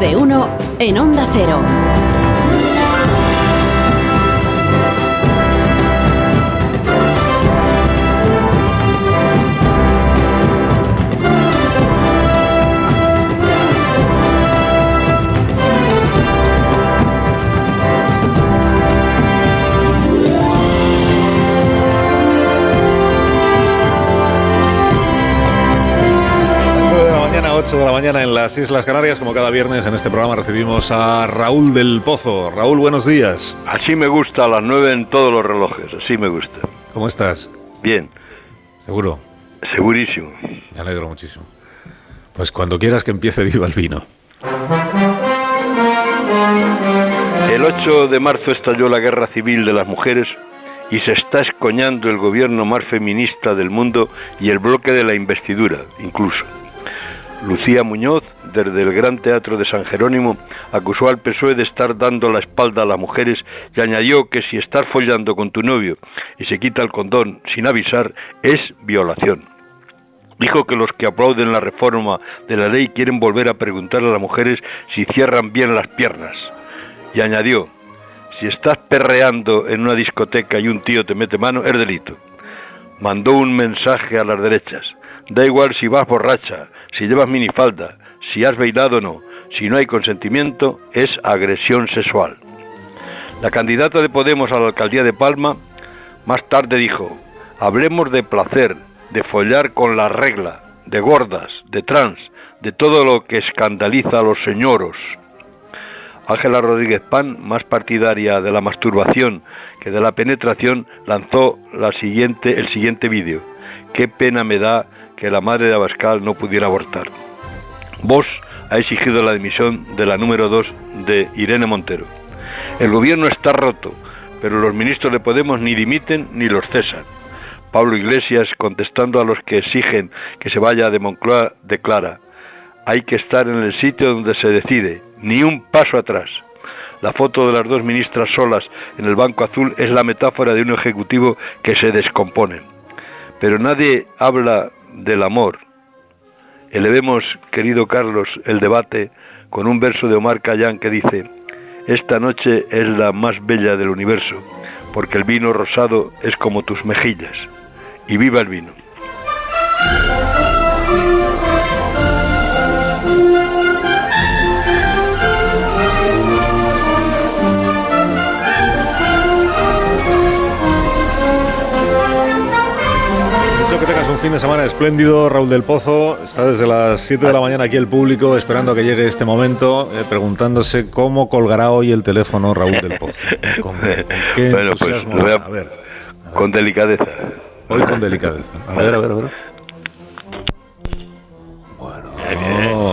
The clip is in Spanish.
De uno en Onda Cero. 8 de la mañana en las Islas Canarias. Como cada viernes en este programa recibimos a Raúl del Pozo. Raúl, buenos días. Así me gusta, a las 9 en todos los relojes, así me gusta. ¿Cómo estás? Bien. ¿Seguro? Segurísimo. Me alegro muchísimo. Pues cuando quieras que empiece viva el vino. El 8 de marzo estalló la guerra civil de las mujeres y se está escoñando el gobierno más feminista del mundo y el bloque de la investidura, incluso. Lucía Muñoz, desde el Gran Teatro de San Jerónimo, acusó al PSOE de estar dando la espalda a las mujeres y añadió que si estás follando con tu novio y se quita el condón sin avisar es violación. Dijo que los que aplauden la reforma de la ley quieren volver a preguntar a las mujeres si cierran bien las piernas. Y añadió, si estás perreando en una discoteca y un tío te mete mano, es delito. Mandó un mensaje a las derechas. Da igual si vas borracha, si llevas minifalda, si has bailado o no, si no hay consentimiento, es agresión sexual. La candidata de Podemos a la alcaldía de Palma más tarde dijo, hablemos de placer, de follar con la regla, de gordas, de trans, de todo lo que escandaliza a los señoros. Ángela Rodríguez Pan, más partidaria de la masturbación que de la penetración, lanzó el siguiente vídeo. Qué pena me da que la madre de Abascal no pudiera abortar. Vox ha exigido la dimisión de la número 2 de Irene Montero. El gobierno está roto, pero los ministros de Podemos ni dimiten ni los cesan. Pablo Iglesias, contestando a los que exigen que se vaya de Moncloa, declara, hay que estar en el sitio donde se decide, ni un paso atrás. La foto de las dos ministras solas en el Banco Azul es la metáfora de un ejecutivo que se descompone. Pero nadie habla del amor. Elevemos, querido Carlos, el debate con un verso de Omar Cayán que dice, esta noche es la más bella del universo, porque el vino rosado es como tus mejillas. Y viva el vino. Deseo que tengas un fin de semana espléndido, Raúl del Pozo. Está desde las 7 de la mañana aquí el público esperando a que llegue este momento, eh, preguntándose cómo colgará hoy el teléfono Raúl del Pozo. ¿Con, con qué Bueno, pues, a- a ver, Con delicadeza. hoy con delicadeza. A ver, a ver, a ver. Bueno.